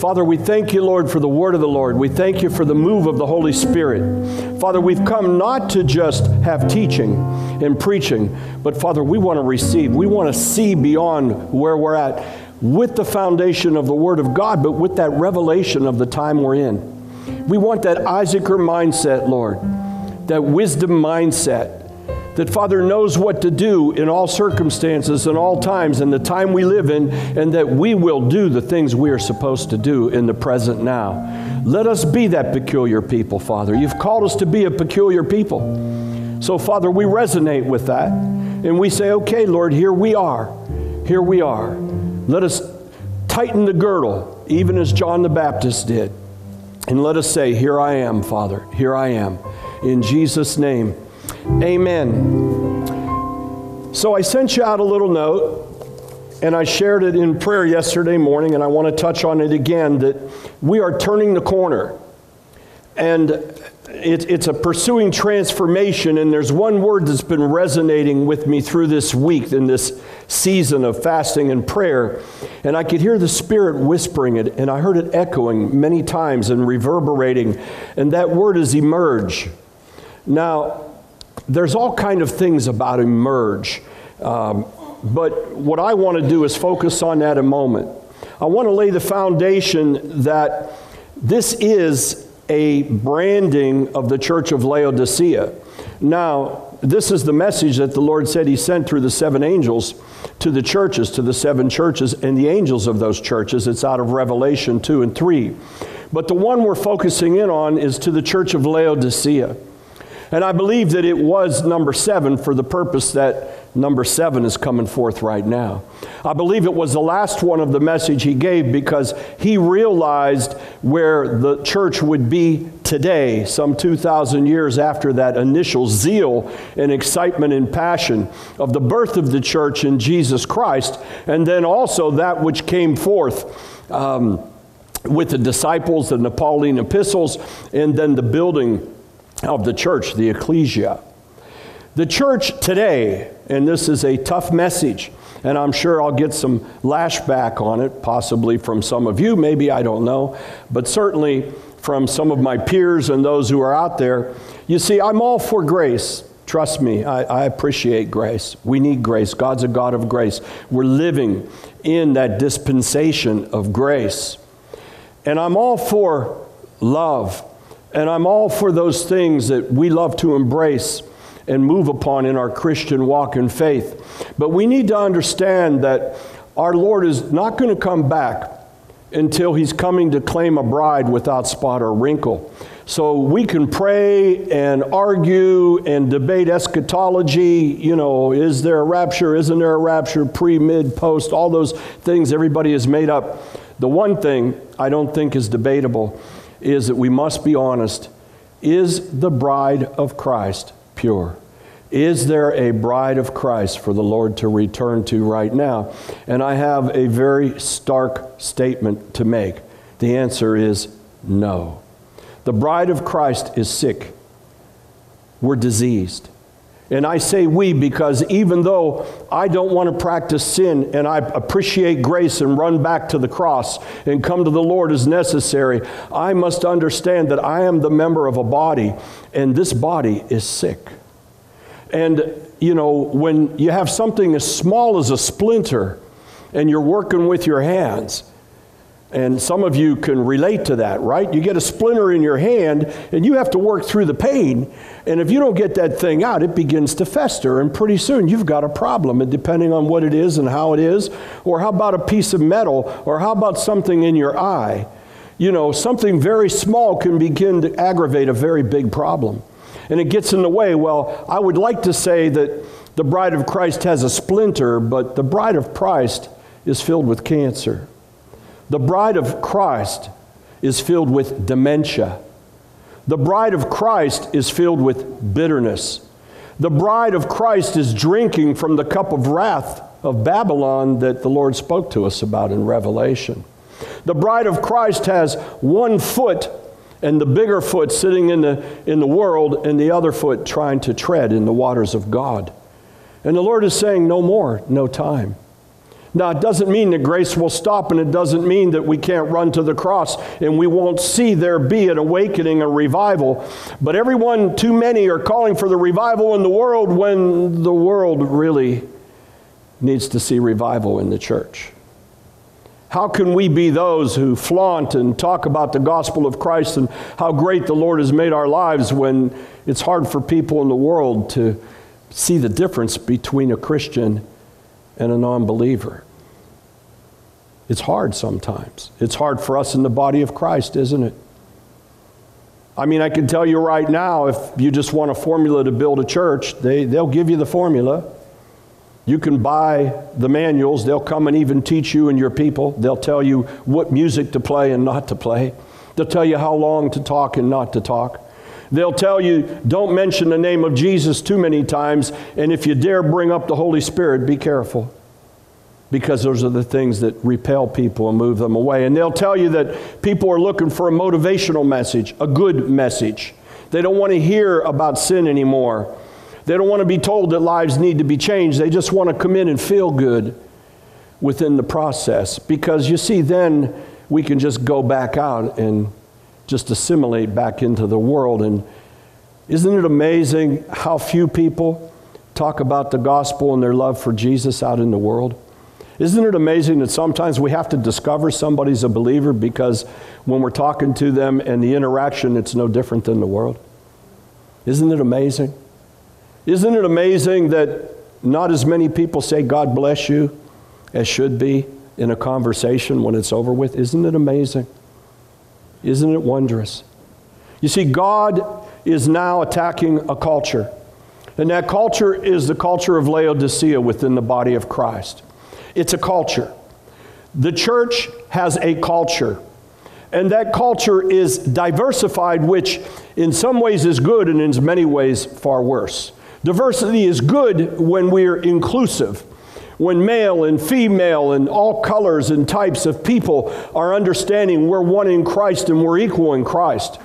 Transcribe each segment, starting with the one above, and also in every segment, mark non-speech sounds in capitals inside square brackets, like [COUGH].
Father, we thank you, Lord, for the word of the Lord. We thank you for the move of the Holy Spirit. Father, we've come not to just have teaching and preaching, but Father, we want to receive. We want to see beyond where we're at with the foundation of the Word of God, but with that revelation of the time we're in. We want that Issachar mindset, Lord, that wisdom mindset that Father knows what to do in all circumstances and all times and the time we live in, and that we will do the things we are supposed to do in the present now. Let us be that peculiar people, Father. You've called us to be a peculiar people. So, Father, we resonate with that, and we say, okay, Lord, here we are. Here we are. Let us tighten the girdle, even as John the Baptist did. And let us say, Here I am, Father. Here I am. In Jesus' name. Amen. So I sent you out a little note, and I shared it in prayer yesterday morning, and I want to touch on it again that we are turning the corner. And it, it's a pursuing transformation, and there's one word that's been resonating with me through this week in this season of fasting and prayer. And I could hear the Spirit whispering it, and I heard it echoing many times and reverberating. And that word is emerge. Now, there's all kind of things about emerge. Um, but what I want to do is focus on that a moment. I want to lay the foundation that this is a branding of the church of Laodicea. Now, this is the message that the Lord said He sent through the seven angels to the churches, to the seven churches, and the angels of those churches. It's out of Revelation 2 and 3. But the one we're focusing in on is to the church of Laodicea. And I believe that it was number seven for the purpose that number seven is coming forth right now. I believe it was the last one of the message he gave because he realized where the church would be today, some 2,000 years after that initial zeal and excitement and passion of the birth of the church in Jesus Christ, and then also that which came forth. Um, with the disciples, and the Pauline epistles, and then the building of the church, the ecclesia. The church today, and this is a tough message, and I'm sure I'll get some lashback on it, possibly from some of you, maybe, I don't know, but certainly from some of my peers and those who are out there. You see, I'm all for grace. Trust me, I, I, appreciate grace. We need grace. God's a God of grace. We're living in that dispensation of grace. And I'm all for love and I'm all for those things that we love to embrace and move upon in our Christian walk and faith. But we need to understand that our Lord is not going to come back until he's coming to claim a bride without spot or wrinkle. So we can pray and argue and debate eschatology. You know, is there a rapture? Isn't there a rapture? Pre, mid, post, all those things everybody has made up. The one thing I don't think is debatable is that we must be honest. Is the bride of Christ pure? Is there a bride of Christ for the Lord to return to right now? And I have a very stark statement to make. The answer is no. The bride of Christ is sick. We're diseased. And I say we because even though I don't want to practice sin and I appreciate grace and run back to the cross and come to the Lord as necessary, I must understand that I am the member of a body and this body is sick. And, you know, when you have something as small as a splinter and you're working with your hands, and some of you can relate to that, right? You get a splinter in your hand and you have to work through the pain. And if you don't get that thing out, it begins to fester. And pretty soon you've got a problem. And depending on what it is and how it is, or how about a piece of metal, or how about something in your eye, you know, something very small can begin to aggravate a very big problem. And it gets in the way. Well, I would like to say that the bride of Christ has a splinter, but the bride of Christ is filled with cancer. The bride of Christ is filled with dementia. The bride of Christ is filled with bitterness. The bride of Christ is drinking from the cup of wrath of Babylon that the Lord spoke to us about in Revelation. The bride of Christ has one foot and the bigger foot sitting in the, in the world and the other foot trying to tread in the waters of God. And the Lord is saying, No more, no time. Now, it doesn't mean that grace will stop, and it doesn't mean that we can't run to the cross and we won't see there be an awakening, a revival. But everyone, too many, are calling for the revival in the world when the world really needs to see revival in the church. How can we be those who flaunt and talk about the gospel of Christ and how great the Lord has made our lives when it's hard for people in the world to see the difference between a Christian and a non believer. It's hard sometimes. It's hard for us in the body of Christ, isn't it? I mean, I can tell you right now if you just want a formula to build a church, they, they'll give you the formula. You can buy the manuals, they'll come and even teach you and your people. They'll tell you what music to play and not to play, they'll tell you how long to talk and not to talk. They'll tell you, don't mention the name of Jesus too many times, and if you dare bring up the Holy Spirit, be careful. Because those are the things that repel people and move them away. And they'll tell you that people are looking for a motivational message, a good message. They don't want to hear about sin anymore. They don't want to be told that lives need to be changed. They just want to come in and feel good within the process. Because you see, then we can just go back out and just assimilate back into the world. And isn't it amazing how few people talk about the gospel and their love for Jesus out in the world? Isn't it amazing that sometimes we have to discover somebody's a believer because when we're talking to them and the interaction, it's no different than the world? Isn't it amazing? Isn't it amazing that not as many people say, God bless you, as should be in a conversation when it's over with? Isn't it amazing? Isn't it wondrous? You see, God is now attacking a culture. And that culture is the culture of Laodicea within the body of Christ. It's a culture. The church has a culture. And that culture is diversified, which in some ways is good and in many ways far worse. Diversity is good when we're inclusive when male and female and all colors and types of people are understanding we're one in Christ and we're equal in Christ.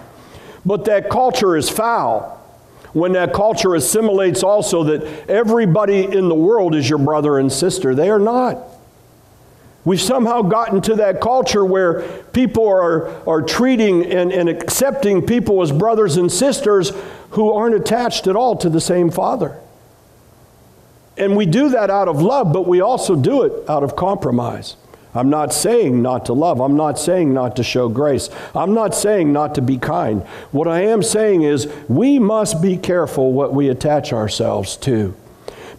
But that culture is foul when that culture assimilates also that everybody in the world is your brother and sister. They are not. We've somehow gotten to that culture where people are, are treating and, and accepting people as brothers and sisters who aren't attached at all to the same father. And we do that out of love, but we also do it out of compromise. I'm not saying not to love. I'm not saying not to show grace. I'm not saying not to be kind. What I am saying is we must be careful what we attach ourselves to.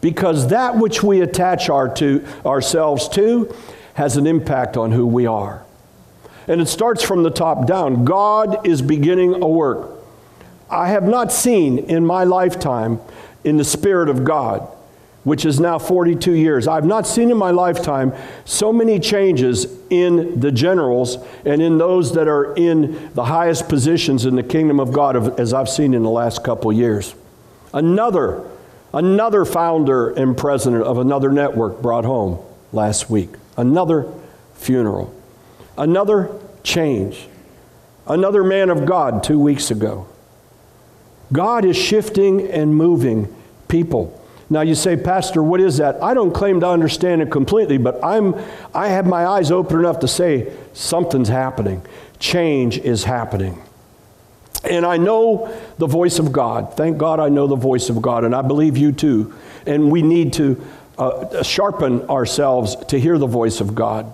Because that which we attach our to, ourselves to has an impact on who we are. And it starts from the top down. God is beginning a work. I have not seen in my lifetime in the Spirit of God which is now 42 years. I've not seen in my lifetime so many changes in the generals and in those that are in the highest positions in the kingdom of God as I've seen in the last couple years. Another, another founder and president of another network brought home last week. Another funeral. Another change. Another man of God two weeks ago. God is shifting and moving people. Now you say, Pastor, what is that? I don't claim to understand it completely, but I'm, I have my eyes open enough to say something's happening. Change is happening. And I know the voice of God. Thank God I know the voice of God, and I believe you too. And we need to uh, sharpen ourselves to hear the voice of God.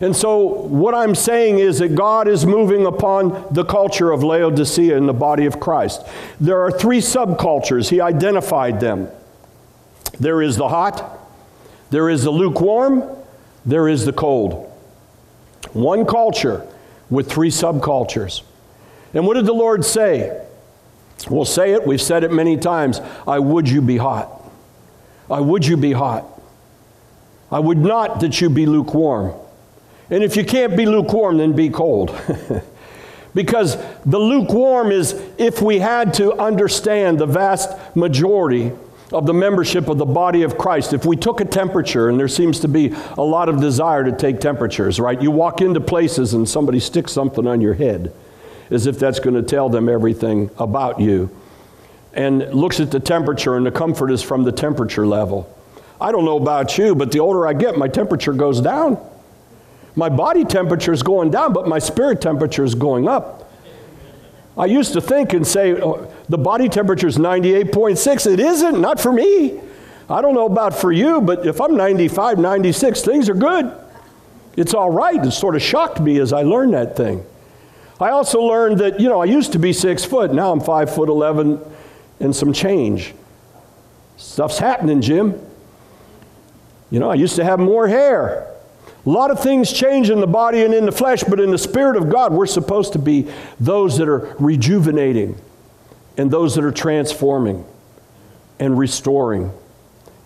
And so, what I'm saying is that God is moving upon the culture of Laodicea in the body of Christ. There are three subcultures, He identified them. There is the hot, there is the lukewarm, there is the cold. One culture with three subcultures. And what did the Lord say? We'll say it, we've said it many times. I would you be hot. I would you be hot. I would not that you be lukewarm. And if you can't be lukewarm, then be cold. [LAUGHS] because the lukewarm is if we had to understand the vast majority of the membership of the body of Christ, if we took a temperature, and there seems to be a lot of desire to take temperatures, right? You walk into places and somebody sticks something on your head as if that's going to tell them everything about you, and looks at the temperature, and the comfort is from the temperature level. I don't know about you, but the older I get, my temperature goes down. My body temperature is going down, but my spirit temperature is going up. I used to think and say, oh, the body temperature is 98.6. It isn't, not for me. I don't know about for you, but if I'm 95, 96, things are good. It's all right. It sort of shocked me as I learned that thing. I also learned that, you know, I used to be six foot. Now I'm five foot 11 and some change. Stuff's happening, Jim. You know, I used to have more hair. A lot of things change in the body and in the flesh, but in the Spirit of God, we're supposed to be those that are rejuvenating and those that are transforming and restoring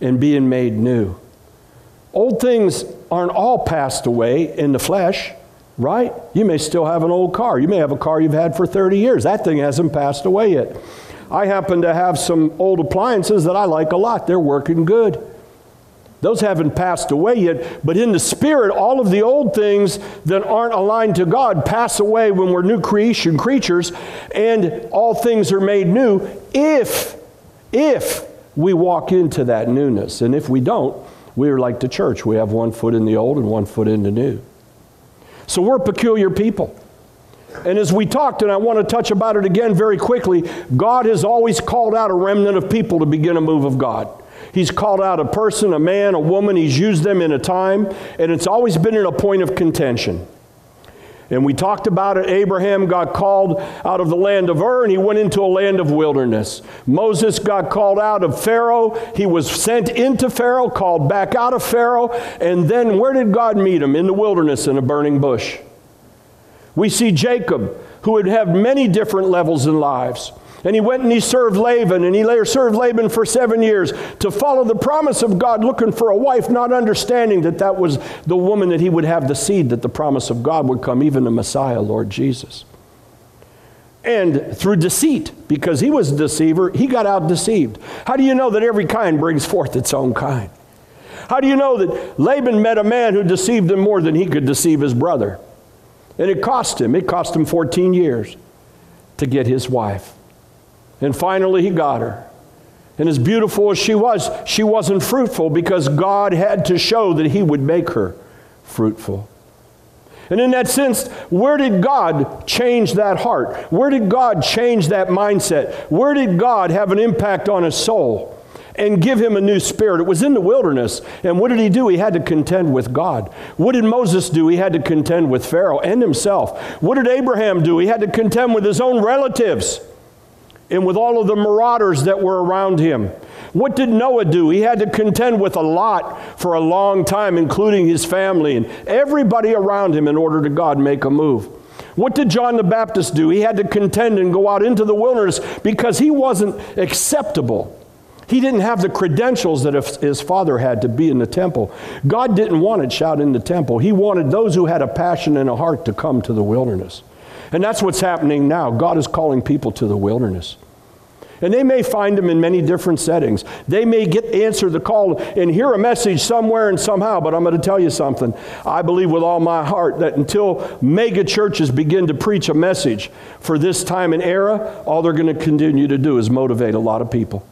and being made new. Old things aren't all passed away in the flesh, right? You may still have an old car. You may have a car you've had for 30 years. That thing hasn't passed away yet. I happen to have some old appliances that I like a lot. They're working good. Those haven't passed away yet, but in the spirit, all of the old things that aren't aligned to God pass away when we're new creation creatures, and all things are made new if, if we walk into that newness. And if we don't, we are like the church. We have one foot in the old and one foot in the new. So we're peculiar people. And as we talked, and I want to touch about it again very quickly, God has always called out a remnant of people to begin a move of God. He's called out a person, a man, a woman. He's used them in a time, and it's always been in a point of contention. And we talked about it. Abraham got called out of the land of Ur and he went into a land of wilderness. Moses got called out of Pharaoh. He was sent into Pharaoh, called back out of Pharaoh. And then where did God meet him? In the wilderness in a burning bush. We see Jacob, who had had many different levels in lives. And he went and he served Laban, and he later served Laban for seven years to follow the promise of God, looking for a wife, not understanding that that was the woman that he would have the seed, that the promise of God would come, even the Messiah, Lord Jesus. And through deceit, because he was a deceiver, he got out deceived. How do you know that every kind brings forth its own kind? How do you know that Laban met a man who deceived him more than he could deceive his brother? And it cost him, it cost him 14 years to get his wife. And finally, he got her. And as beautiful as she was, she wasn't fruitful because God had to show that he would make her fruitful. And in that sense, where did God change that heart? Where did God change that mindset? Where did God have an impact on his soul and give him a new spirit? It was in the wilderness. And what did he do? He had to contend with God. What did Moses do? He had to contend with Pharaoh and himself. What did Abraham do? He had to contend with his own relatives and with all of the marauders that were around him. What did Noah do? He had to contend with a lot for a long time, including his family and everybody around him, in order to God make a move. What did John the Baptist do? He had to contend and go out into the wilderness because he wasn't acceptable. He didn't have the credentials that his father had to be in the temple. God didn't want it shout in the temple. He wanted those who had a passion and a heart to come to the wilderness. And that's what's happening now. God is calling people to the wilderness. And they may find them in many different settings. They may get answer the call and hear a message somewhere and somehow, but I'm going to tell you something. I believe with all my heart that until mega churches begin to preach a message for this time and era, all they're going to continue to do is motivate a lot of people.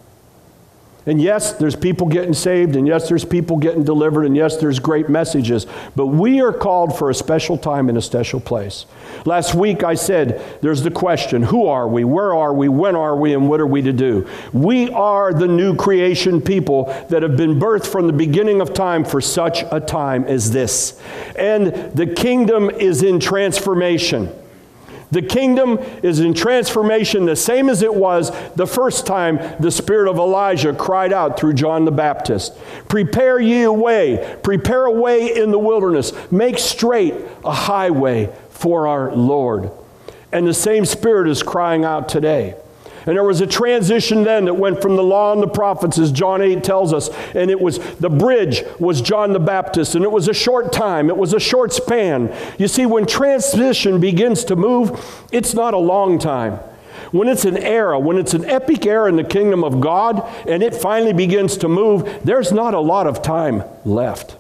And yes, there's people getting saved, and yes, there's people getting delivered, and yes, there's great messages. But we are called for a special time in a special place. Last week I said there's the question who are we? Where are we? When are we? And what are we to do? We are the new creation people that have been birthed from the beginning of time for such a time as this. And the kingdom is in transformation. The kingdom is in transformation the same as it was the first time the spirit of Elijah cried out through John the Baptist. Prepare ye a way, prepare a way in the wilderness, make straight a highway for our Lord. And the same spirit is crying out today. And there was a transition then that went from the law and the prophets, as John 8 tells us. And it was the bridge was John the Baptist. And it was a short time, it was a short span. You see, when transition begins to move, it's not a long time. When it's an era, when it's an epic era in the kingdom of God, and it finally begins to move, there's not a lot of time left.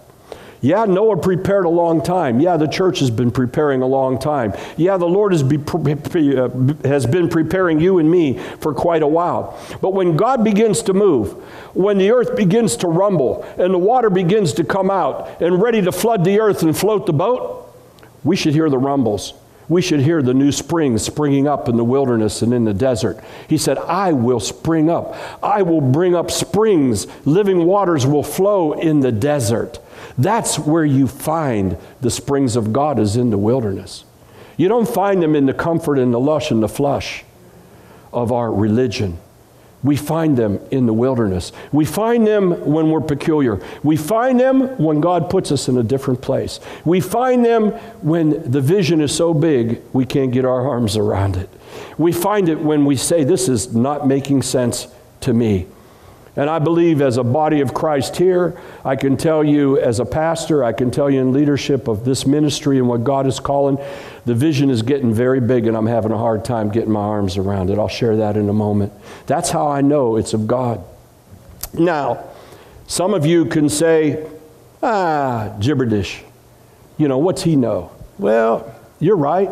Yeah, Noah prepared a long time. Yeah, the church has been preparing a long time. Yeah, the Lord has, be, uh, has been preparing you and me for quite a while. But when God begins to move, when the earth begins to rumble and the water begins to come out and ready to flood the earth and float the boat, we should hear the rumbles. We should hear the new springs springing up in the wilderness and in the desert. He said, I will spring up. I will bring up springs. Living waters will flow in the desert. That's where you find the springs of God is in the wilderness. You don't find them in the comfort and the lush and the flush of our religion. We find them in the wilderness. We find them when we're peculiar. We find them when God puts us in a different place. We find them when the vision is so big we can't get our arms around it. We find it when we say, This is not making sense to me. And I believe as a body of Christ here, I can tell you as a pastor, I can tell you in leadership of this ministry and what God is calling, the vision is getting very big and I'm having a hard time getting my arms around it. I'll share that in a moment. That's how I know it's of God. Now, some of you can say, ah, gibberdish. You know, what's he know? Well, you're right.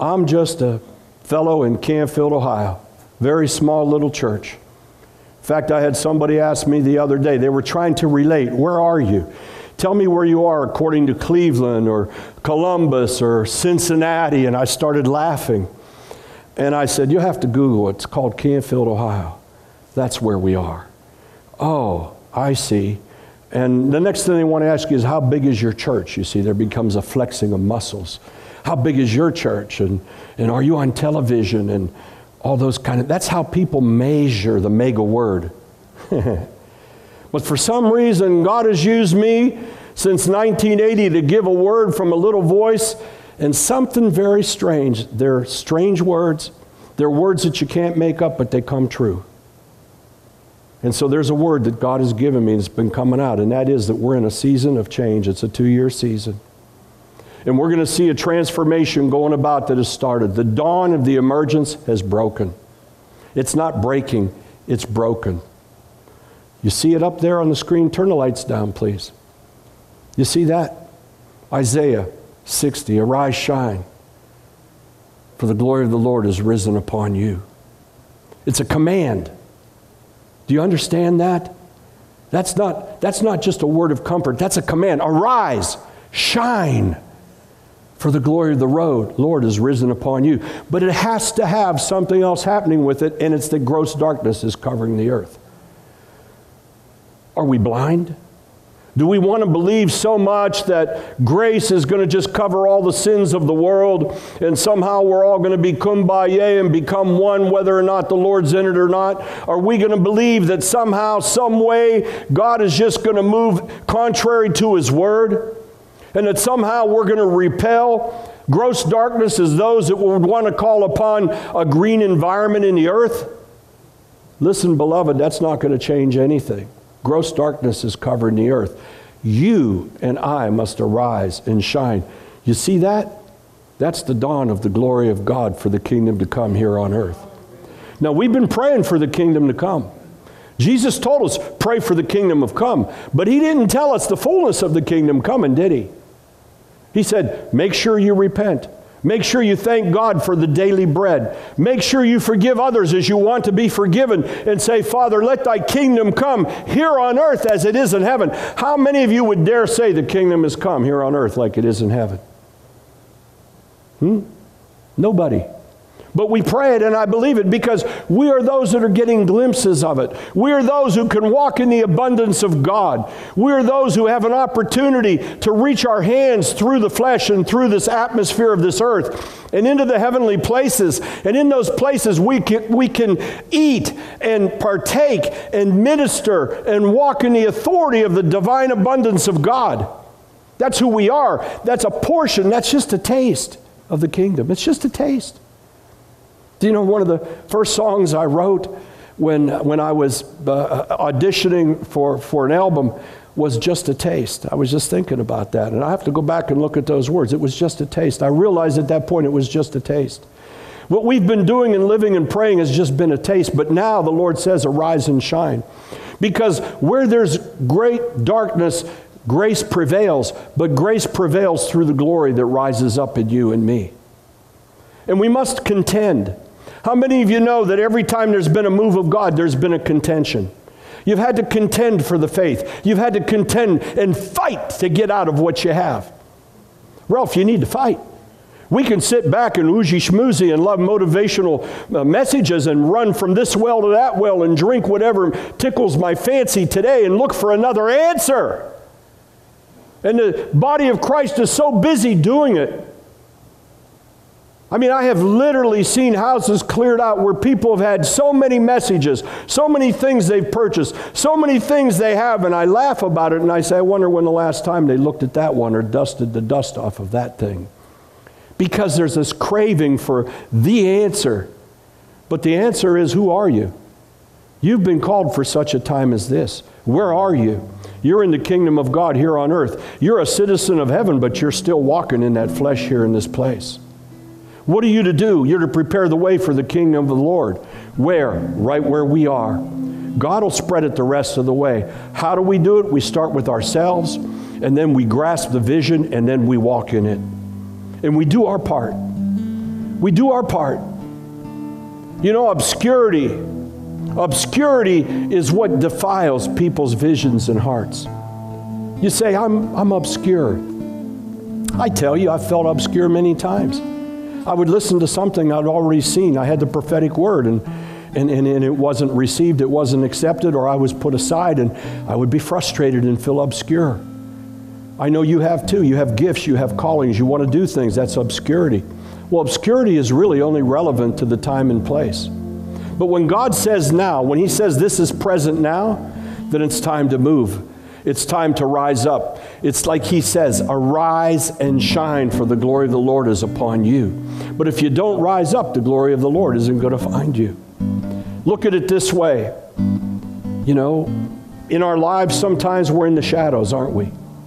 I'm just a fellow in Canfield, Ohio. Very small little church. In fact, I had somebody ask me the other day, they were trying to relate, where are you? Tell me where you are according to Cleveland or Columbus or Cincinnati. And I started laughing. And I said, You have to Google it. It's called Canfield, Ohio. That's where we are. Oh, I see. And the next thing they want to ask you is, How big is your church? You see, there becomes a flexing of muscles. How big is your church? And, and are you on television? And all those kind of, that's how people measure the mega word. [LAUGHS] but for some reason, God has used me since 1980 to give a word from a little voice and something very strange. They're strange words. They're words that you can't make up, but they come true. And so there's a word that God has given me that's been coming out, and that is that we're in a season of change. It's a two year season. And we're going to see a transformation going about that has started. The dawn of the emergence has broken. It's not breaking, it's broken. You see it up there on the screen? Turn the lights down, please. You see that? Isaiah 60 Arise, shine, for the glory of the Lord is risen upon you. It's a command. Do you understand that? That's not, that's not just a word of comfort, that's a command. Arise, shine for the glory of the road, Lord has risen upon you. But it has to have something else happening with it, and it's that gross darkness is covering the earth. Are we blind? Do we want to believe so much that grace is going to just cover all the sins of the world and somehow we're all going to be kumbaya and become one whether or not the Lord's in it or not? Are we going to believe that somehow, some way, God is just going to move contrary to His word? And that somehow we're going to repel gross darkness as those that would want to call upon a green environment in the earth. Listen, beloved, that's not going to change anything. Gross darkness is covering the earth. You and I must arise and shine. You see that? That's the dawn of the glory of God for the kingdom to come here on earth. Now, we've been praying for the kingdom to come. Jesus told us, pray for the kingdom of come. But he didn't tell us the fullness of the kingdom coming, did he? He said, Make sure you repent. Make sure you thank God for the daily bread. Make sure you forgive others as you want to be forgiven and say, Father, let thy kingdom come here on earth as it is in heaven. How many of you would dare say the kingdom has come here on earth like it is in heaven? Hmm? Nobody. But we pray it and I believe it because we are those that are getting glimpses of it. We are those who can walk in the abundance of God. We are those who have an opportunity to reach our hands through the flesh and through this atmosphere of this earth and into the heavenly places. And in those places, we can, we can eat and partake and minister and walk in the authority of the divine abundance of God. That's who we are. That's a portion, that's just a taste of the kingdom. It's just a taste. Do you know one of the first songs I wrote when, when I was uh, auditioning for, for an album was just a taste? I was just thinking about that. And I have to go back and look at those words. It was just a taste. I realized at that point it was just a taste. What we've been doing and living and praying has just been a taste, but now the Lord says, Arise and shine. Because where there's great darkness, Grace prevails, but grace prevails through the glory that rises up in you and me. And we must contend. How many of you know that every time there's been a move of God, there's been a contention? You've had to contend for the faith. You've had to contend and fight to get out of what you have. Ralph, you need to fight. We can sit back and oozy schmoozy and love motivational uh, messages and run from this well to that well and drink whatever tickles my fancy today and look for another answer. And the body of Christ is so busy doing it I mean, I have literally seen houses cleared out where people have had so many messages, so many things they've purchased, so many things they have, and I laugh about it and I say, I wonder when the last time they looked at that one or dusted the dust off of that thing. Because there's this craving for the answer. But the answer is, who are you? You've been called for such a time as this. Where are you? You're in the kingdom of God here on earth. You're a citizen of heaven, but you're still walking in that flesh here in this place. What are you to do? You're to prepare the way for the kingdom of the Lord. Where? Right where we are. God will spread it the rest of the way. How do we do it? We start with ourselves, and then we grasp the vision, and then we walk in it. And we do our part. We do our part. You know, obscurity. Obscurity is what defiles people's visions and hearts. You say, I'm, I'm obscure. I tell you, I've felt obscure many times. I would listen to something I'd already seen. I had the prophetic word, and, and, and, and, it wasn't received, it wasn't accepted, or I was put aside, and I would be frustrated and feel obscure. I know you have too. You have gifts, you have callings, you want to do things. That's obscurity. Well, obscurity is really only relevant to the time and place. But when God says now, when He says this is present now, then it's time to move. It's time to rise up. It's like he says, Arise and shine, for the glory of the Lord is upon you. But if you don't rise up, the glory of the Lord isn't going to find you. Look at it this way. You know, in our lives, sometimes we're in the shadows, aren't we?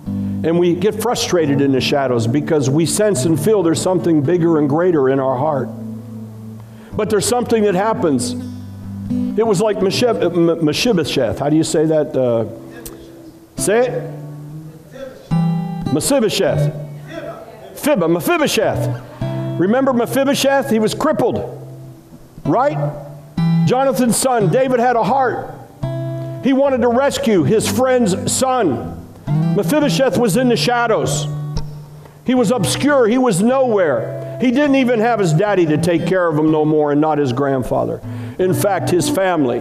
And we get frustrated in the shadows because we sense and feel there's something bigger and greater in our heart. But there's something that happens. It was like Mephibosheth. How do you say that? Uh, Say it. Mephibosheth. Fibba, Mephibosheth. Remember Mephibosheth? He was crippled, right? Jonathan's son, David had a heart. He wanted to rescue his friend's son. Mephibosheth was in the shadows. He was obscure. He was nowhere. He didn't even have his daddy to take care of him no more and not his grandfather. In fact, his family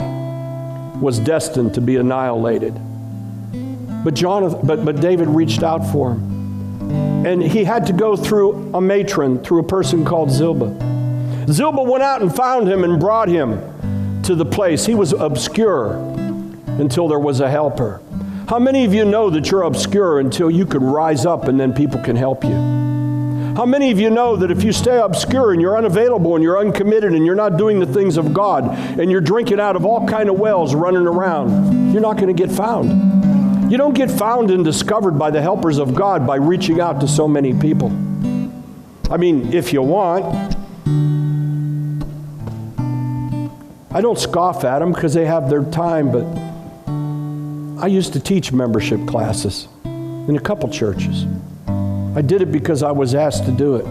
was destined to be annihilated. But, Jonathan, but, but David reached out for him. And he had to go through a matron, through a person called Zilpah. Zilpah went out and found him and brought him to the place. He was obscure until there was a helper. How many of you know that you're obscure until you can rise up and then people can help you? How many of you know that if you stay obscure and you're unavailable and you're uncommitted and you're not doing the things of God and you're drinking out of all kind of wells running around, you're not going to get found? You don't get found and discovered by the helpers of God by reaching out to so many people. I mean, if you want. I don't scoff at them because they have their time, but I used to teach membership classes in a couple churches. I did it because I was asked to do it.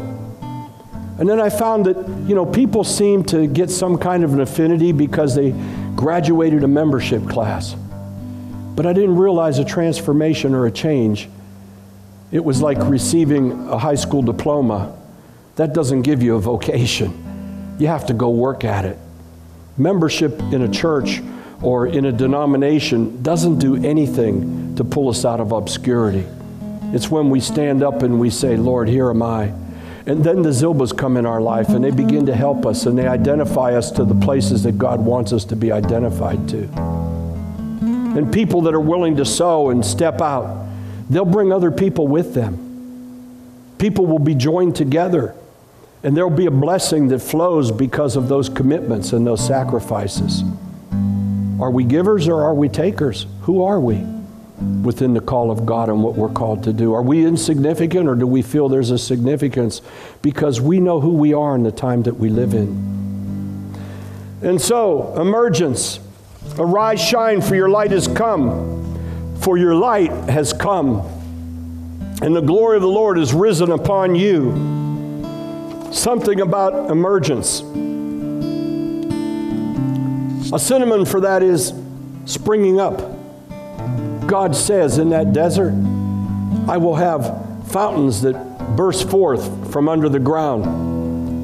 And then I found that, you know, people seem to get some kind of an affinity because they graduated a membership class. But I didn't realize a transformation or a change. It was like receiving a high school diploma. That doesn't give you a vocation. You have to go work at it. Membership in a church or in a denomination doesn't do anything to pull us out of obscurity. It's when we stand up and we say, Lord, here am I. And then the Zilbas come in our life and they begin to help us and they identify us to the places that God wants us to be identified to and people that are willing to sow and step out, they'll bring other people with them. People will be joined together, and there'll be a blessing that flows because of those commitments and those sacrifices. Are we givers or are we takers? Who are we within the call of God and what we're called to do? Are we insignificant or do we feel there's a significance because we know who we are in the time that we live in? And so, emergence. Arise, shine, for your light has come. For your light has come. and the glory of the Lord is risen upon you. Something about emergence. A synonym for that is springing up. God says in that desert, I will have fountains that burst forth from under the ground,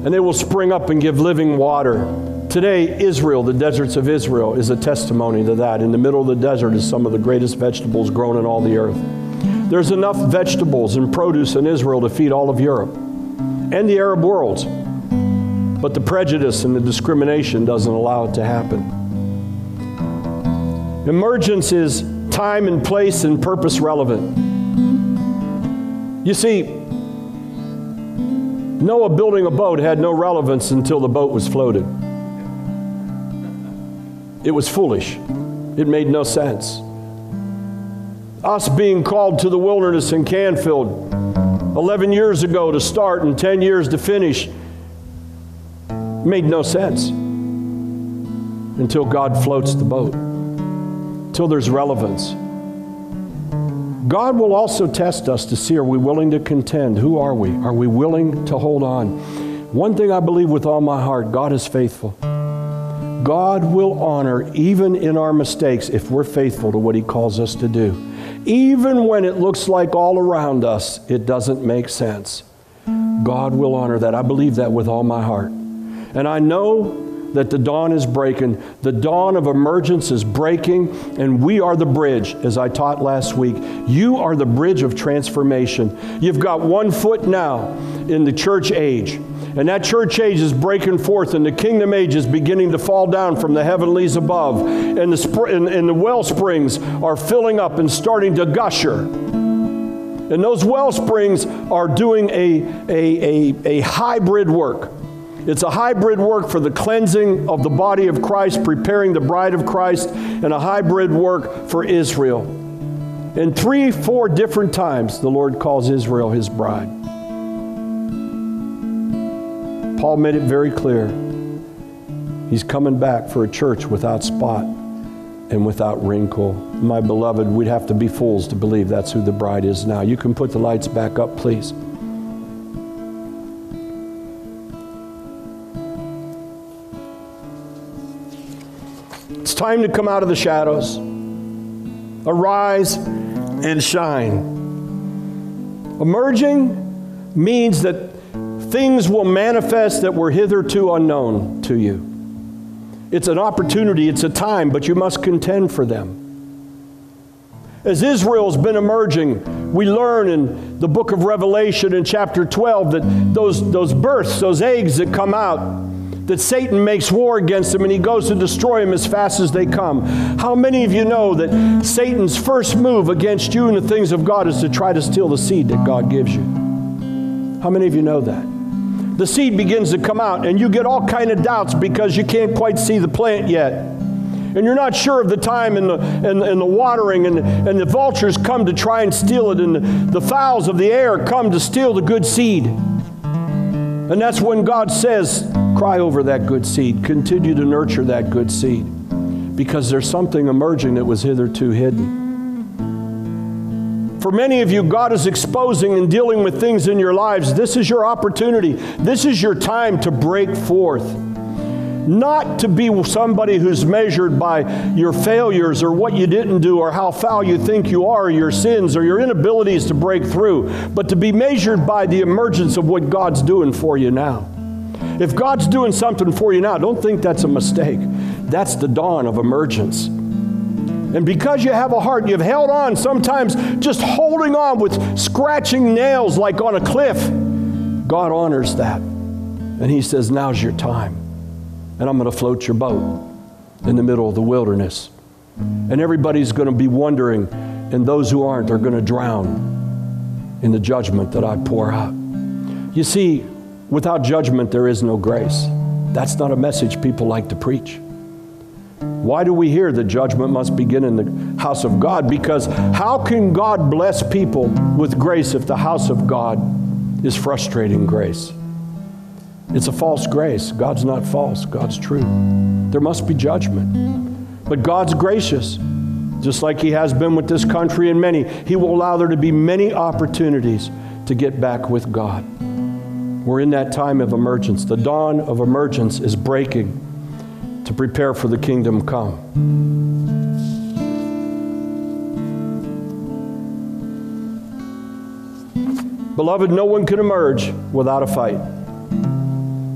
and they will spring up and give living water. Today, Israel, the deserts of Israel, is a testimony to that. In the middle of the desert is some of the greatest vegetables grown in all the earth. There's enough vegetables and produce in Israel to feed all of Europe and the Arab world. But the prejudice and the discrimination doesn't allow it to happen. Emergence is time and place and purpose relevant. You see, Noah building a boat had no relevance until the boat was floated. It was foolish. It made no sense us being called to the wilderness in Canfield 11 years ago to start and 10 years to finish made no sense until God floats the boat, until there's relevance. God will also test us to see are we willing to contend? Who are we? Are we willing to hold on? One thing I believe with all my heart God is faithful. God will honor even in our mistakes if we're faithful to what He calls us to do. Even when it looks like all around us it doesn't make sense, God will honor that. I believe that with all my heart. And I know that the dawn is breaking. The dawn of emergence is breaking, and we are the bridge, as I taught last week. You are the bridge of transformation. You've got one foot now in the church age. And that church age is breaking forth, and the kingdom age is beginning to fall down from the heavenlies above. And the, sp- and, and the well springs are filling up and starting to gusher. And those well springs are doing a, a, a, a hybrid work. It's a hybrid work for the cleansing of the body of Christ, preparing the bride of Christ, and a hybrid work for Israel. In three, four different times, the Lord calls Israel his bride. Paul made it very clear. He's coming back for a church without spot and without wrinkle. My beloved, we'd have to be fools to believe that's who the bride is now. You can put the lights back up, please. It's time to come out of the shadows. Arise and shine. Emerging means that things will manifest that were hitherto unknown to you. It's an opportunity, it's a time, but you must contend for them. As Israel's been emerging, we learn in the book of Revelation in chapter 12 that those, those births, those eggs that come out, that Satan makes war against them and he goes to destroy them as fast as they come. How many of you know that Satan's first move against you and the things of God is to try to steal the seed that God gives you? How many of you know that? The seed begins to come out and you get all kind of doubts because you can't quite see the plant yet and you're not sure of the time and the, and, and the watering, and, and the vultures come to try and steal it, and the, the fowls of the air come to steal the good seed. And that's when God says, Cry over that good seed, continue to nurture that good seed, because there's something emerging that was hitherto hidden. For many of you, God is exposing and dealing with things in your lives. This is your opportunity. This is your time to break forth. Not to be somebody who's measured by your failures or what you didn't do or how foul you think you are, or your sins or your inabilities to break through, but to be measured by the emergence of what God's doing for you now. If God's doing something for you now, don't think that's a mistake. That's the dawn of emergence. And because you have a heart, you've held on, sometimes just holding on with scratching nails like on a cliff. God honors that. And He says, Now's your time. And I'm going to float your boat in the middle of the wilderness. And everybody's going to be wondering, and those who aren't are going to drown in the judgment that I pour out. You see, without judgment, there is no grace. That's not a message people like to preach. Why do we hear that judgment must begin in the house of God? Because how can God bless people with grace if the house of God is frustrating grace? It's a false grace. God's not false, God's true. There must be judgment. But God's gracious. just like He has been with this country and many. He will allow there to be many opportunities to get back with God. We're in that time of emergence. The dawn of emergence is breaking to prepare for the kingdom come. Beloved, no one can emerge without a fight.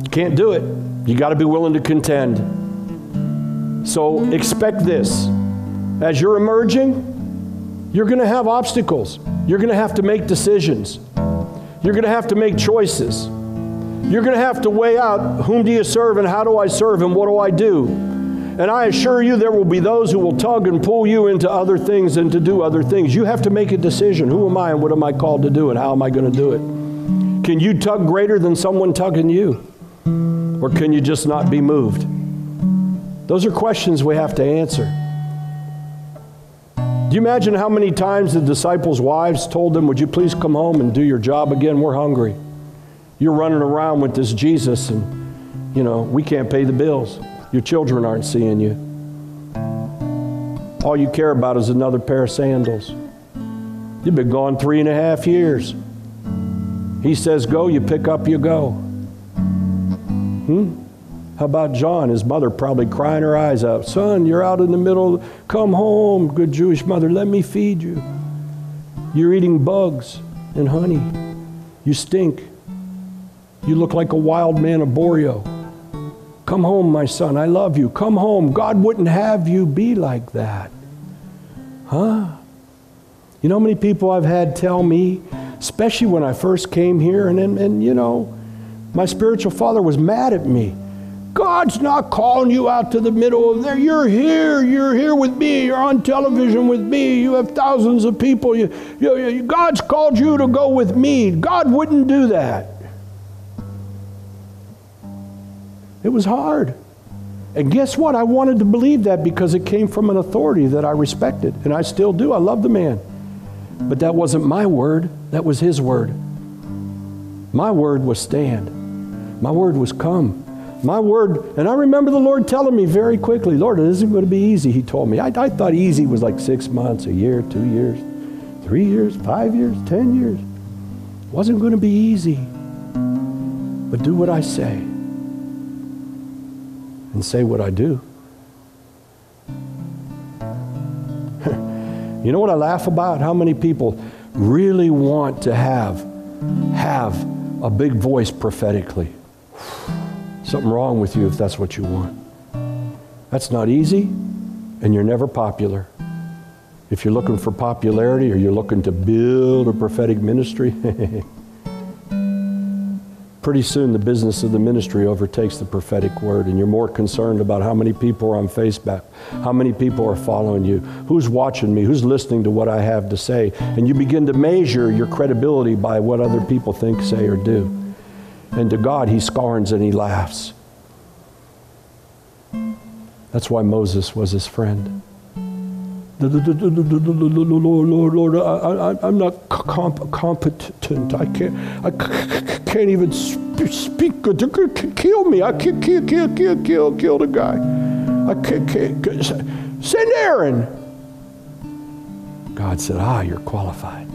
You can't do it. You got to be willing to contend. So expect this. As you're emerging, you're going to have obstacles. You're going to have to make decisions. You're going to have to make choices. You're going to have to weigh out whom do you serve and how do I serve and what do I do. And I assure you, there will be those who will tug and pull you into other things and to do other things. You have to make a decision. Who am I and what am I called to do and how am I going to do it? Can you tug greater than someone tugging you? Or can you just not be moved? Those are questions we have to answer. Do you imagine how many times the disciples' wives told them, Would you please come home and do your job again? We're hungry. You're running around with this Jesus, and, you know, we can't pay the bills. Your children aren't seeing you. All you care about is another pair of sandals. You've been gone three and a half years. He says, Go, you pick up, you go. Hmm? How about John? His mother probably crying her eyes out. Son, you're out in the middle. Come home, good Jewish mother. Let me feed you. You're eating bugs and honey. You stink. You look like a wild man of Borneo. Come home, my son. I love you. Come home. God wouldn't have you be like that. Huh? You know how many people I've had tell me, especially when I first came here, and, and, and you know, my spiritual father was mad at me. God's not calling you out to the middle of there. You're here. You're here with me. You're on television with me. You have thousands of people. You, you, you, God's called you to go with me. God wouldn't do that. It was hard. And guess what? I wanted to believe that because it came from an authority that I respected, and I still do. I love the man. But that wasn't my word, that was his word. My word was stand, my word was come. My word, and I remember the Lord telling me very quickly, Lord, it isn't going to be easy, He told me. I, I thought easy was like six months, a year, two years, three years, five years, ten years. It wasn't going to be easy. But do what I say and say what I do. [LAUGHS] you know what I laugh about? How many people really want to have have a big voice prophetically. [SIGHS] Something wrong with you if that's what you want. That's not easy, and you're never popular. If you're looking for popularity or you're looking to build a prophetic ministry, [LAUGHS] pretty soon the business of the ministry overtakes the prophetic word, and you're more concerned about how many people are on Facebook, how many people are following you, who's watching me, who's listening to what I have to say. And you begin to measure your credibility by what other people think, say, or do. And to God, He scorns and He laughs. That's why Moses was his friend. Lord, Lord, I, am not comp- competent. I can't, I can't even speak good. Kill me. I can't kill, kill, kill, kill, kill the guy. I can't, can't, send Aaron. God said, Ah, you're qualified.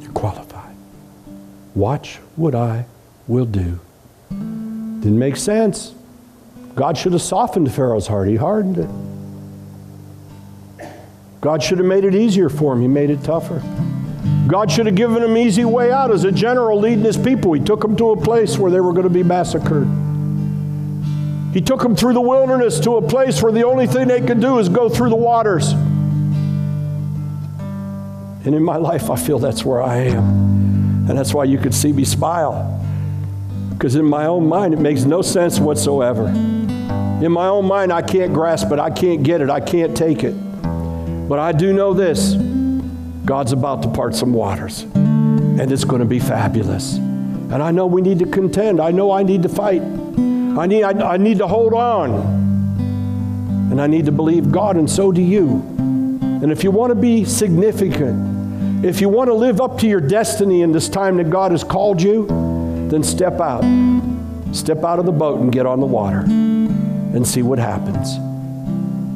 You're qualified. Watch what I will do. Didn't make sense. God should have softened Pharaoh's heart. He hardened it. God should have made it easier for him. He made it tougher. God should have given him easy way out as a general leading his people. He took them to a place where they were going to be massacred. He took them through the wilderness to a place where the only thing they could do is go through the waters. And in my life, I feel that's where I am. And that's why you could see me smile. Because in my own mind, it makes no sense whatsoever. In my own mind, I can't grasp it. I can't get it. I can't take it. But I do know this God's about to part some waters, and it's going to be fabulous. And I know we need to contend. I know I need to fight. I need, I, I need to hold on. And I need to believe God, and so do you. And if you want to be significant, if you want to live up to your destiny in this time that God has called you, then step out. Step out of the boat and get on the water and see what happens.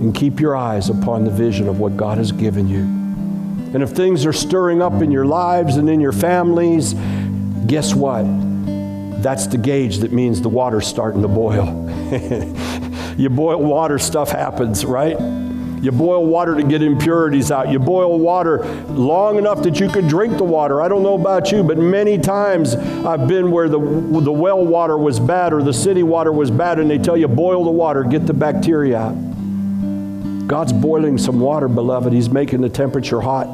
And keep your eyes upon the vision of what God has given you. And if things are stirring up in your lives and in your families, guess what? That's the gauge that means the water's starting to boil. [LAUGHS] you boil water, stuff happens, right? You boil water to get impurities out. You boil water long enough that you could drink the water. I don't know about you, but many times I've been where the, the well water was bad or the city water was bad, and they tell you boil the water, get the bacteria out. God's boiling some water, beloved. He's making the temperature hot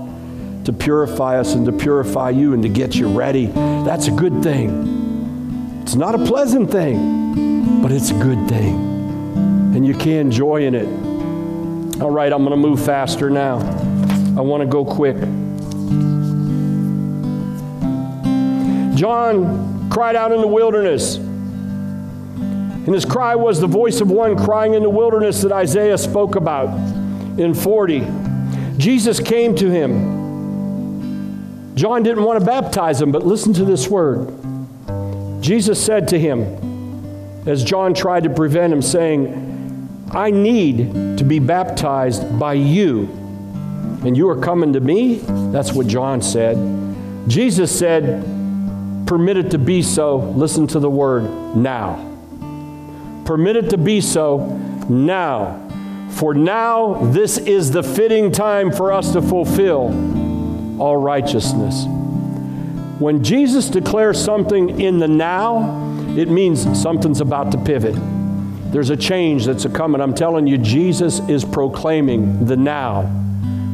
to purify us and to purify you and to get you ready. That's a good thing. It's not a pleasant thing, but it's a good thing. And you can joy in it. All right, I'm going to move faster now. I want to go quick. John cried out in the wilderness. And his cry was the voice of one crying in the wilderness that Isaiah spoke about in 40. Jesus came to him. John didn't want to baptize him, but listen to this word. Jesus said to him, as John tried to prevent him, saying, I need to be baptized by you. And you are coming to me? That's what John said. Jesus said, Permit it to be so. Listen to the word now. Permit it to be so now. For now, this is the fitting time for us to fulfill all righteousness. When Jesus declares something in the now, it means something's about to pivot. There's a change that's a coming. I'm telling you, Jesus is proclaiming the now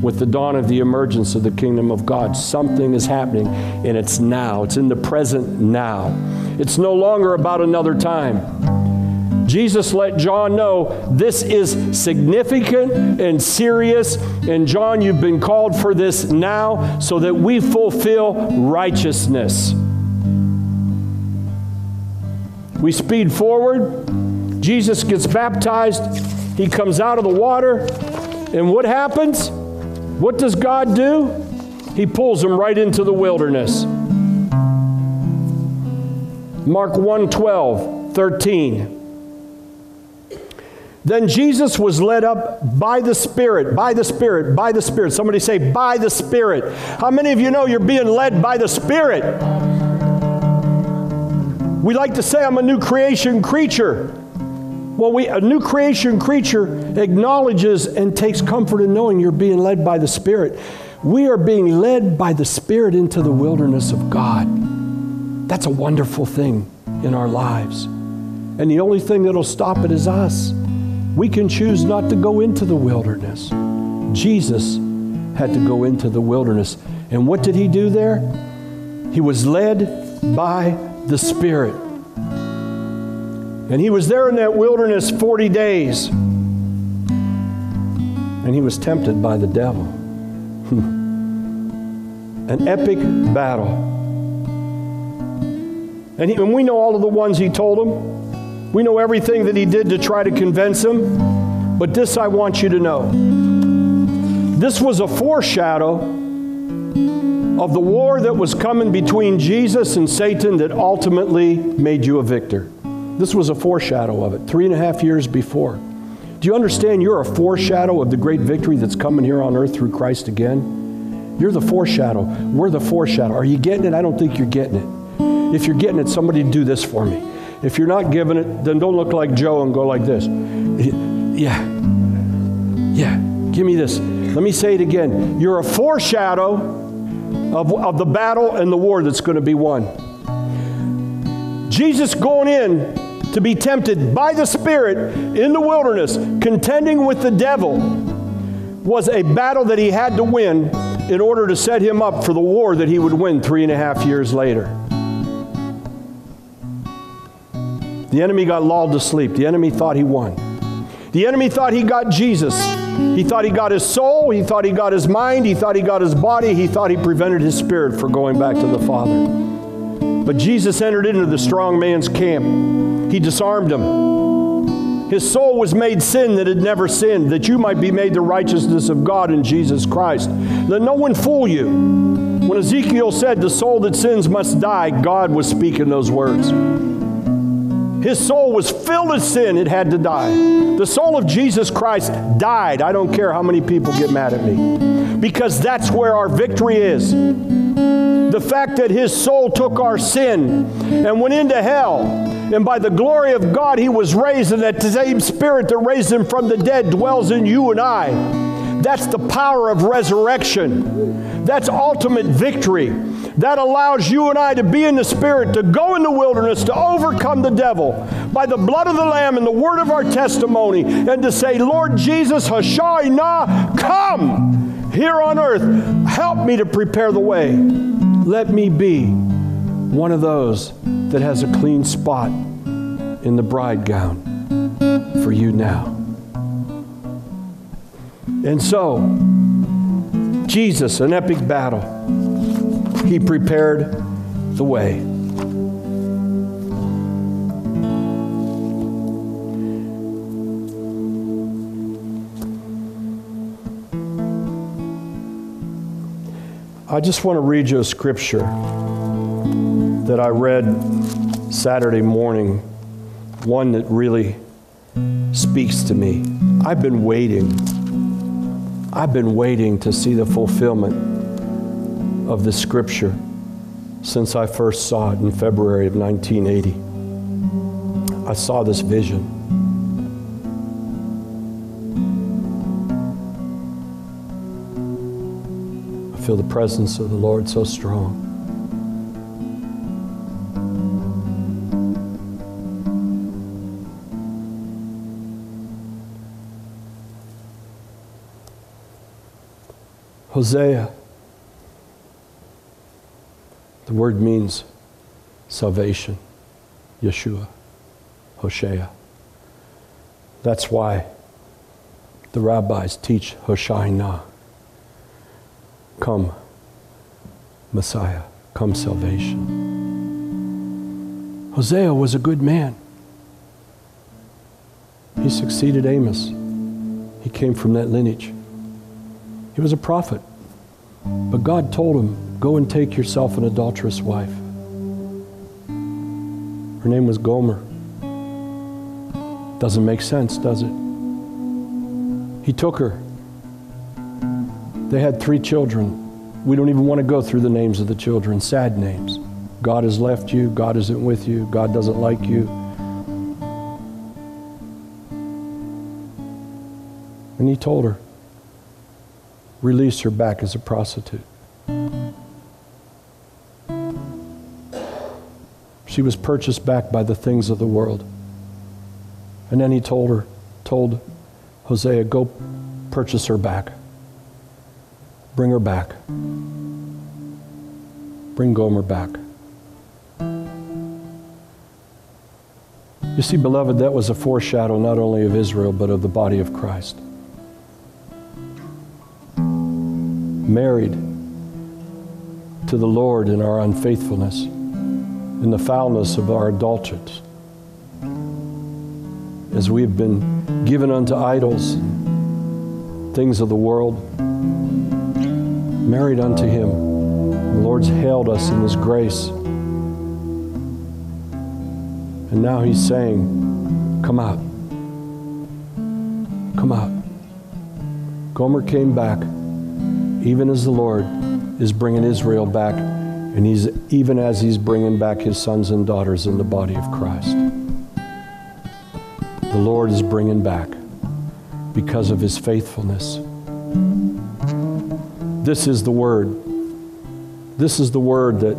with the dawn of the emergence of the kingdom of God. Something is happening, and it's now. It's in the present now. It's no longer about another time. Jesus let John know this is significant and serious. And John, you've been called for this now so that we fulfill righteousness. We speed forward. Jesus gets baptized, he comes out of the water, and what happens? What does God do? He pulls him right into the wilderness. Mark 1 12, 13. Then Jesus was led up by the Spirit, by the Spirit, by the Spirit. Somebody say, by the Spirit. How many of you know you're being led by the Spirit? We like to say, I'm a new creation creature. Well, we, a new creation creature acknowledges and takes comfort in knowing you're being led by the Spirit. We are being led by the Spirit into the wilderness of God. That's a wonderful thing in our lives. And the only thing that'll stop it is us. We can choose not to go into the wilderness. Jesus had to go into the wilderness. And what did he do there? He was led by the Spirit. And he was there in that wilderness 40 days. And he was tempted by the devil. [LAUGHS] An epic battle. And, he, and we know all of the ones he told him. We know everything that he did to try to convince him. But this I want you to know. This was a foreshadow of the war that was coming between Jesus and Satan that ultimately made you a victor. This was a foreshadow of it, three and a half years before. Do you understand you're a foreshadow of the great victory that's coming here on earth through Christ again? You're the foreshadow. We're the foreshadow. Are you getting it? I don't think you're getting it. If you're getting it, somebody do this for me. If you're not getting it, then don't look like Joe and go like this. Yeah. Yeah. Give me this. Let me say it again. You're a foreshadow of, of the battle and the war that's going to be won. Jesus going in to be tempted by the Spirit in the wilderness, contending with the devil, was a battle that he had to win in order to set him up for the war that he would win three and a half years later. The enemy got lulled to sleep. The enemy thought he won. The enemy thought he got Jesus. He thought he got his soul. He thought he got his mind. He thought he got his body. He thought he prevented his spirit from going back to the Father. But Jesus entered into the strong man's camp. He disarmed him. His soul was made sin that had never sinned, that you might be made the righteousness of God in Jesus Christ. Let no one fool you. When Ezekiel said, The soul that sins must die, God was speaking those words. His soul was filled with sin, it had to die. The soul of Jesus Christ died. I don't care how many people get mad at me, because that's where our victory is. The fact that his soul took our sin and went into hell, and by the glory of God he was raised, and that same spirit that raised him from the dead dwells in you and I. That's the power of resurrection. That's ultimate victory. That allows you and I to be in the Spirit, to go in the wilderness, to overcome the devil by the blood of the Lamb and the word of our testimony, and to say, Lord Jesus, Hoshai come here on earth. Help me to prepare the way. Let me be one of those that has a clean spot in the bride gown for you now. And so, Jesus, an epic battle he prepared the way. I just want to read you a scripture that I read Saturday morning, one that really speaks to me. I've been waiting. I've been waiting to see the fulfillment of the scripture since I first saw it in February of 1980. I saw this vision. I feel the presence of the Lord so strong. Hosea the word means salvation, Yeshua, Hosea. That's why the rabbis teach Hoshaina. Come, Messiah, come salvation. Hosea was a good man. He succeeded Amos. He came from that lineage. He was a prophet. But God told him, Go and take yourself an adulterous wife. Her name was Gomer. Doesn't make sense, does it? He took her. They had three children. We don't even want to go through the names of the children, sad names. God has left you, God isn't with you, God doesn't like you. And he told her, release her back as a prostitute. She was purchased back by the things of the world. And then he told her, told Hosea, go purchase her back. Bring her back. Bring Gomer back. You see, beloved, that was a foreshadow not only of Israel, but of the body of Christ. Married to the Lord in our unfaithfulness, in the foulness of our adulteries, as we have been given unto idols, things of the world, married unto Him. The Lord's hailed us in His grace. And now He's saying, Come out. Come out. Gomer came back even as the Lord is bringing Israel back, and he's, even as he's bringing back his sons and daughters in the body of Christ. The Lord is bringing back because of his faithfulness. This is the word. This is the word that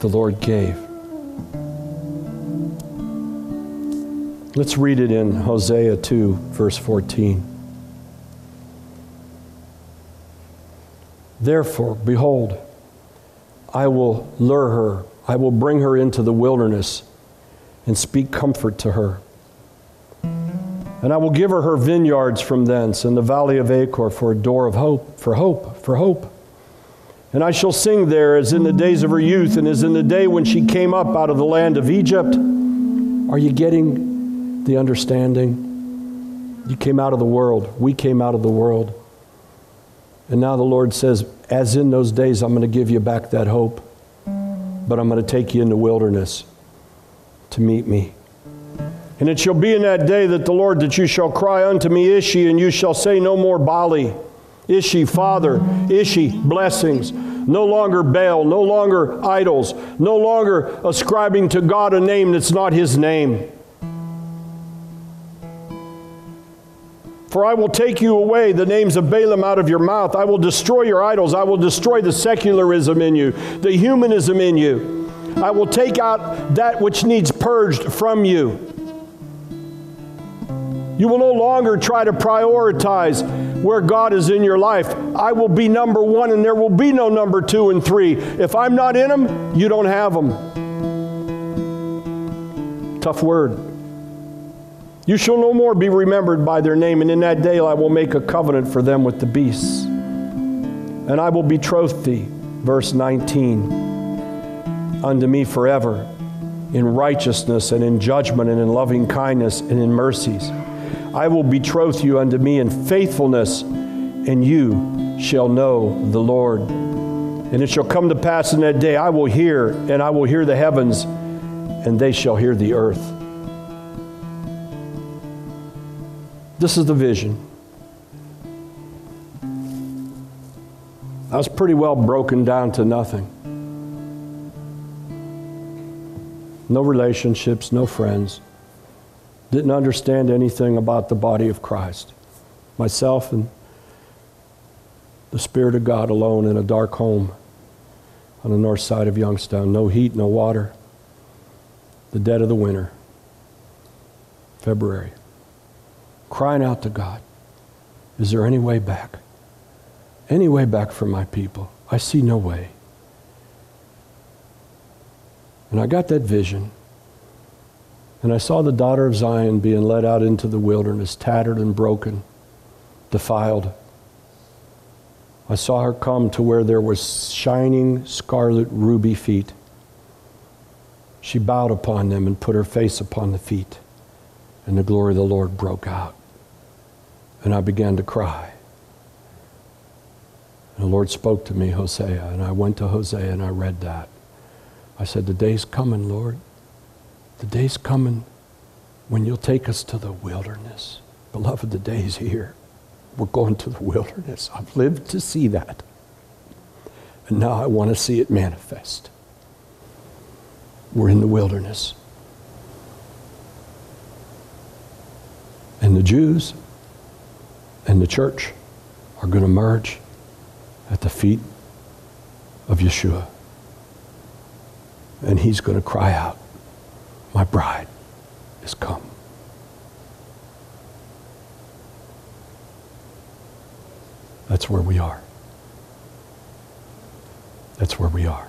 the Lord gave. Let's read it in Hosea 2, verse 14. Therefore, behold, I will lure her, I will bring her into the wilderness and speak comfort to her. And I will give her her vineyards from thence, and the valley of Achor for a door of hope, for hope, for hope. And I shall sing there as in the days of her youth, and as in the day when she came up out of the land of Egypt. Are you getting the understanding. You came out of the world. We came out of the world. And now the Lord says, as in those days, I'm going to give you back that hope, but I'm going to take you in the wilderness to meet me. And it shall be in that day that the Lord, that you shall cry unto me, Ishi, and you shall say no more Baali. Ishi, Father, Ishi, blessings. No longer Baal, no longer idols, no longer ascribing to God a name that's not his name. For I will take you away the names of Baalim out of your mouth. I will destroy your idols. I will destroy the secularism in you, the humanism in you. I will take out that which needs purged from you. You will no longer try to prioritize where God is in your life. I will be number one, and there will be no number two and three. If I'm not in them, you don't have them. Tough word. You shall no more be remembered by their name, and in that day I will make a covenant for them with the beasts. And I will betroth thee, verse 19, unto me forever, in righteousness and in judgment and in loving kindness and in mercies. I will betroth you unto me in faithfulness, and you shall know the Lord. And it shall come to pass in that day, I will hear, and I will hear the heavens, and they shall hear the earth. This is the vision. I was pretty well broken down to nothing. No relationships, no friends didn't understand anything about the body of Christ. Myself and the Spirit of God alone in a dark home on the north side of Youngstown. No heat, no water. The dead of the winter, February. Crying out to God, Is there any way back? Any way back for my people? I see no way. And I got that vision. And I saw the daughter of Zion being led out into the wilderness, tattered and broken, defiled. I saw her come to where there were shining scarlet ruby feet. She bowed upon them and put her face upon the feet, and the glory of the Lord broke out. And I began to cry. And the Lord spoke to me, Hosea, and I went to Hosea and I read that. I said, The day's coming, Lord the day's coming when you'll take us to the wilderness. Beloved, the day's here. We're going to the wilderness. I've lived to see that. And now I want to see it manifest. We're in the wilderness. And the Jews and the church are going to merge at the feet of Yeshua. And he's going to cry out, my bride is come. That's where we are. That's where we are.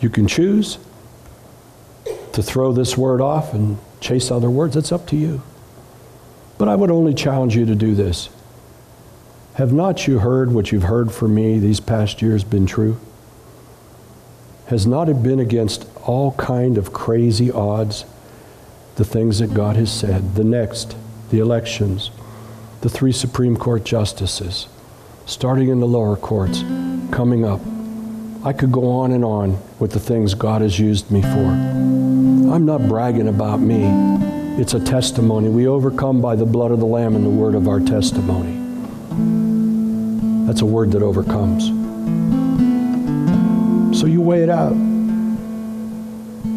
You can choose to throw this word off and chase other words. It's up to you. But I would only challenge you to do this. Have not you heard what you've heard from me these past years been true? Has not it been against all kind of crazy odds the things that God has said? The next, the elections, the three Supreme Court justices, starting in the lower courts, coming up. I could go on and on with the things God has used me for. I'm not bragging about me. It's a testimony. We overcome by the blood of the Lamb and the word of our testimony. That's a word that overcomes. So you weigh it out.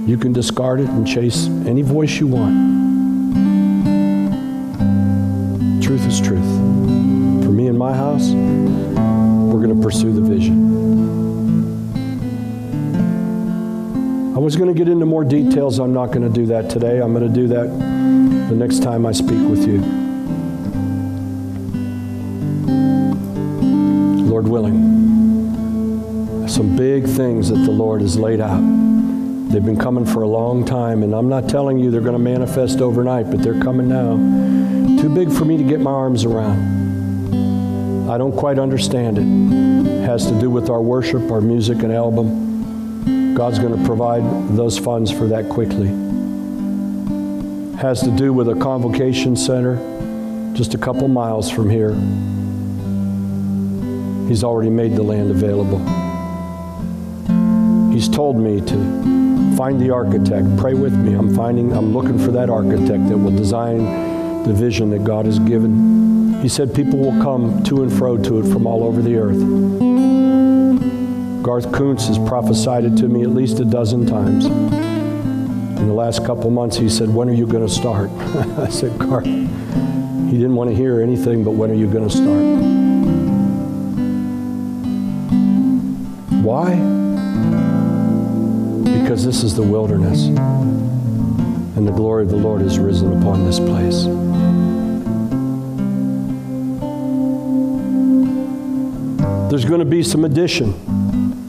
You can discard it and chase any voice you want. Truth is truth. For me and my house, we're going to pursue the vision. Was going to get into more details. I'm not going to do that today. I'm going to do that the next time I speak with you. Lord willing some big things that the Lord has laid out. They've been coming for a long time, and I'm not telling you they're going to manifest overnight, but they're coming now. Too big for me to get my arms around. I don't quite understand it. it has to do with our worship, our music, and album. God's going to provide those funds for that quickly. Has to do with a convocation center just a couple miles from here. He's already made the land available. He's told me to find the architect. Pray with me. I'm finding, I'm looking for that architect that will design the vision that God has given. He said people will come to and fro to it from all over the earth. Garth Kuntz has prophesied it to me at least a dozen times. In the last couple months, he said, When are you going to start? [LAUGHS] I said, Garth, he didn't want to hear anything but when are you going to start? Why? Because this is the wilderness, and the glory of the Lord has risen upon this place. There's going to be some addition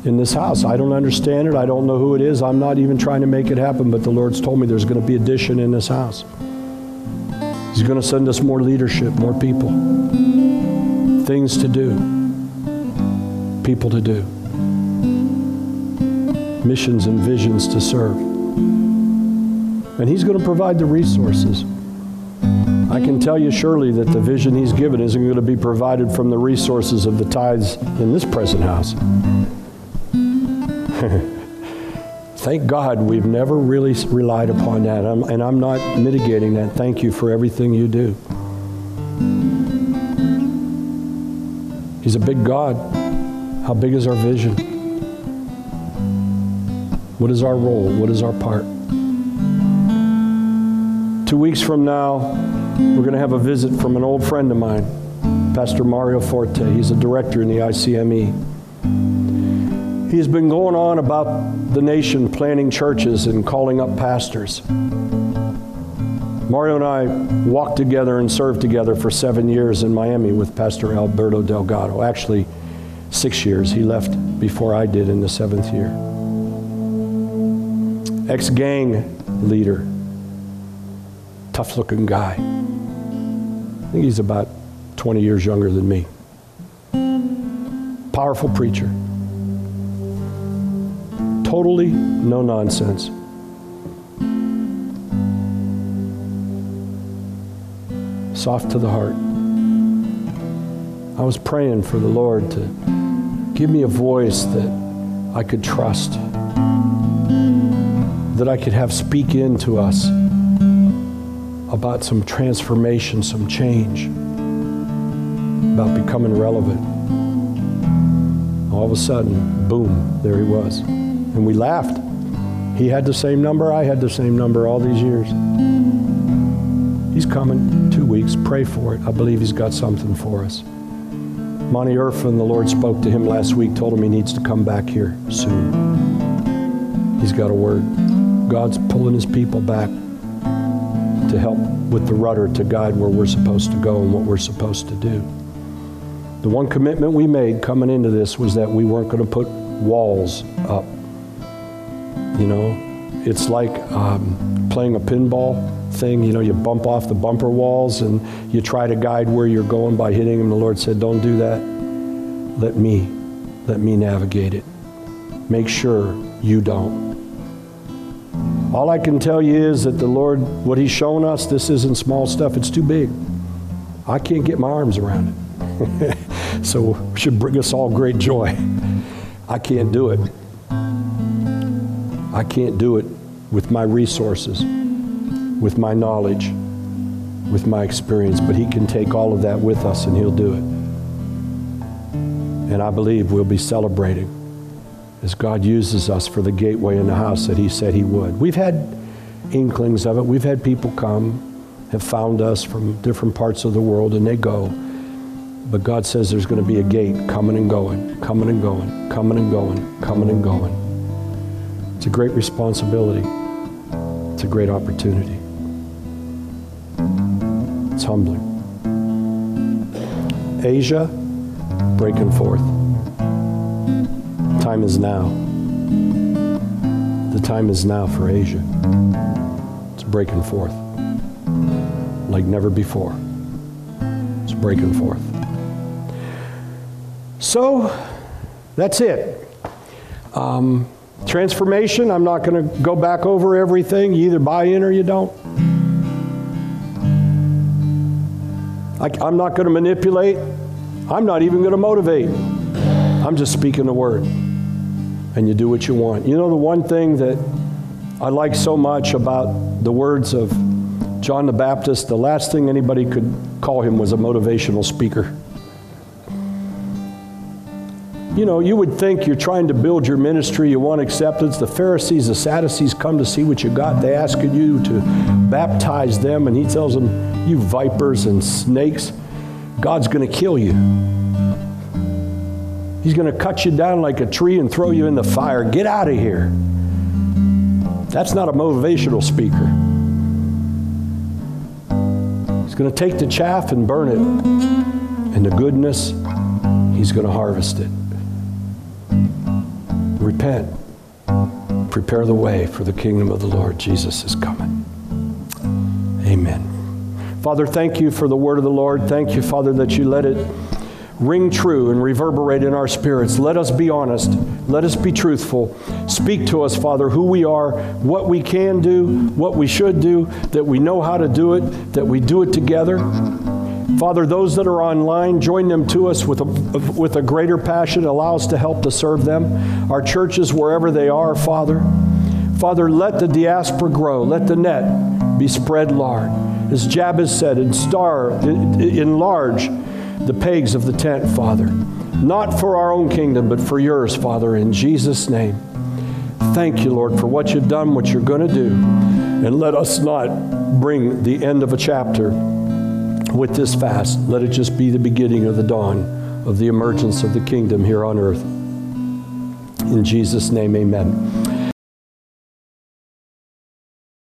in this house. I don't understand it. I don't know who it is. I'm not even trying to make it happen, but the Lord's told me there's going to be addition in this house. He's going to send us more leadership, more people, things to do, people to do, missions and visions to serve. And He's going to provide the resources. I can tell you surely that the vision He's given isn't going to be provided from the resources of the tithes in this present house. [LAUGHS] Thank God we've never really relied upon that. I'm, and I'm not mitigating that. Thank you for everything you do. He's a big God. How big is our vision? What is our role? What is our part? Two weeks from now, we're going to have a visit from an old friend of mine, Pastor Mario Forte. He's a director in the ICME. He's been going on about the nation planning churches and calling up pastors. Mario and I walked together and served together for seven years in Miami with Pastor Alberto Delgado. Actually, six years. He left before I did in the seventh year. Ex gang leader, tough looking guy. I think he's about 20 years younger than me. Powerful preacher totally no nonsense. Soft to the heart. I was praying for the Lord to give me a voice that I could trust, that I could have speak into us about some transformation, some change, about becoming relevant. All of a sudden, boom, there he was. And we laughed. He had the same number, I had the same number all these years. He's coming two weeks. Pray for it. I believe he's got something for us. Monty Irfin, the Lord spoke to him last week, told him he needs to come back here soon. He's got a word. God's pulling his people back to help with the rudder to guide where we're supposed to go and what we're supposed to do. The one commitment we made coming into this was that we weren't going to put walls up you know, it's like um, playing a pinball thing. You know, you bump off the bumper walls and you try to guide where you're going by hitting them. The Lord said, Don't do that. Let me, let me navigate it. Make sure you don't. All I can tell you is that the Lord, what He's shown us, this isn't small stuff, it's too big. I can't get my arms around it. [LAUGHS] so it should bring us all great joy. I can't do it. I can't do it with my resources, with my knowledge, with my experience, but He can take all of that with us and He'll do it. And I believe we'll be celebrating as God uses us for the gateway in the house that He said He would. We've had inklings of it. We've had people come, have found us from different parts of the world, and they go. But God says there's going to be a gate coming and going, coming and going, coming and going, coming and going. It's a great responsibility. It's a great opportunity. It's humbling. Asia, breaking forth. Time is now. The time is now for Asia. It's breaking forth like never before. It's breaking forth. So, that's it. Um, Transformation, I'm not going to go back over everything. You either buy in or you don't. I, am not going to manipulate. I'm not even going to motivate. I'm just speaking the word. And you do what you want. You know, the one thing that I like so much about the words of John the Baptist, the last thing anybody could call him was a motivational speaker. You know, you would think you're trying to build your ministry, you want acceptance. The Pharisees, the Sadducees come to see what you got. They ask you to baptize them, and he tells them, You vipers and snakes, God's going to kill you. He's going to cut you down like a tree and throw you in the fire. Get out of here. That's not a motivational speaker. He's going to take the chaff and burn it, and the goodness, he's going to harvest it. Repent. Prepare the way for the kingdom of the Lord. Jesus is coming. Amen. Father, thank you for the word of the Lord. Thank you, Father, that you let it ring true and reverberate in our spirits. Let us be honest. Let us be truthful. Speak to us, Father, who we are, what we can do, what we should do, that we know how to do it, that we do it together. Father, those that are online, join them to us with a, with a greater passion. Allow us to help to serve them. Our churches, wherever they are, Father. Father, let the diaspora grow. Let the net be spread large. As Jabez said, and star, enlarge the pegs of the tent, Father. Not for our own kingdom, but for yours, Father, in Jesus' name. Thank you, Lord, for what you've done, what you're going to do. And let us not bring the end of a chapter with this fast. Let it just be the beginning of the dawn of the emergence of the kingdom here on earth. In Jesus' name, amen.